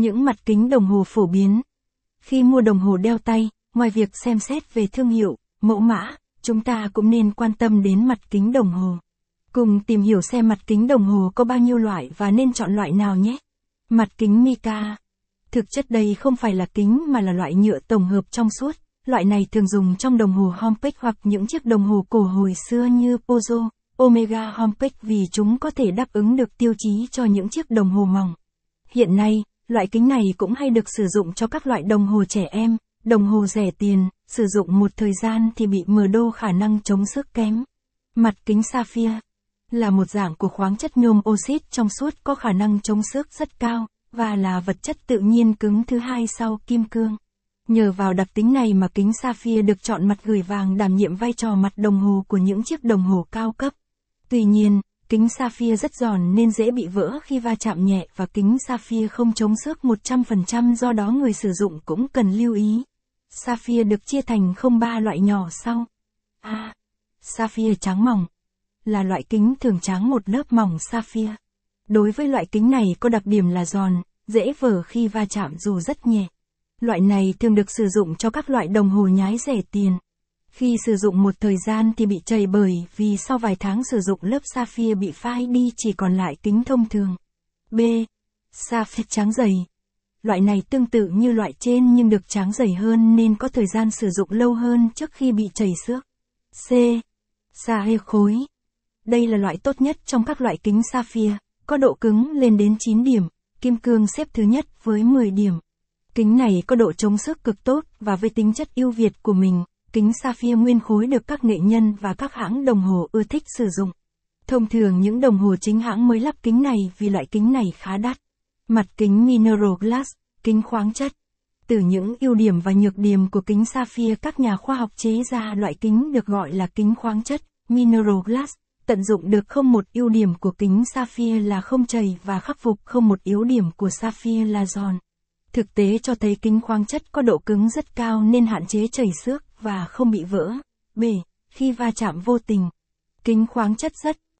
Những mặt kính đồng hồ phổ biến. Khi mua đồng hồ đeo tay, ngoài việc xem xét về thương hiệu, mẫu mã, chúng ta cũng nên quan tâm đến mặt kính đồng hồ. Cùng tìm hiểu xem mặt kính đồng hồ có bao nhiêu loại và nên chọn loại nào nhé. Mặt kính mica. Thực chất đây không phải là kính mà là loại nhựa tổng hợp trong suốt. Loại này thường dùng trong đồng hồ Hompex hoặc những chiếc đồng hồ cổ hồi xưa như Pozo, Omega Hompex vì chúng có thể đáp ứng được tiêu chí cho những chiếc đồng hồ mỏng. Hiện nay, loại kính này cũng hay được sử dụng cho các loại đồng hồ trẻ em, đồng hồ rẻ tiền, sử dụng một thời gian thì bị mờ đô khả năng chống sức kém. Mặt kính sapphire là một dạng của khoáng chất nhôm oxit trong suốt có khả năng chống xước rất cao, và là vật chất tự nhiên cứng thứ hai sau kim cương. Nhờ vào đặc tính này mà kính sapphire được chọn mặt gửi vàng đảm nhiệm vai trò mặt đồng hồ của những chiếc đồng hồ cao cấp. Tuy nhiên, kính sapphire rất giòn nên dễ bị vỡ khi va chạm nhẹ và kính sapphire không chống xước 100% do đó người sử dụng cũng cần lưu ý. Sapphire được chia thành không ba loại nhỏ sau. A. Sapphire trắng mỏng. Là loại kính thường trắng một lớp mỏng sapphire. Đối với loại kính này có đặc điểm là giòn, dễ vỡ khi va chạm dù rất nhẹ. Loại này thường được sử dụng cho các loại đồng hồ nhái rẻ tiền. Khi sử dụng một thời gian thì bị chảy bởi vì sau vài tháng sử dụng lớp sapphire bị phai đi chỉ còn lại kính thông thường. B. Sapphire trắng dày. Loại này tương tự như loại trên nhưng được trắng dày hơn nên có thời gian sử dụng lâu hơn trước khi bị chảy xước. C. Sapphire khối. Đây là loại tốt nhất trong các loại kính sapphire, có độ cứng lên đến 9 điểm, kim cương xếp thứ nhất với 10 điểm. Kính này có độ chống sức cực tốt và với tính chất ưu việt của mình, kính sapphire nguyên khối được các nghệ nhân và các hãng đồng hồ ưa thích sử dụng. Thông thường những đồng hồ chính hãng mới lắp kính này vì loại kính này khá đắt. Mặt kính mineral glass, kính khoáng chất. Từ những ưu điểm và nhược điểm của kính sapphire các nhà khoa học chế ra loại kính được gọi là kính khoáng chất, mineral glass, tận dụng được không một ưu điểm của kính sapphire là không chảy và khắc phục không một yếu điểm của sapphire là giòn. Thực tế cho thấy kính khoáng chất có độ cứng rất cao nên hạn chế chảy xước và không bị vỡ, bể, khi va chạm vô tình. Kính khoáng chất rất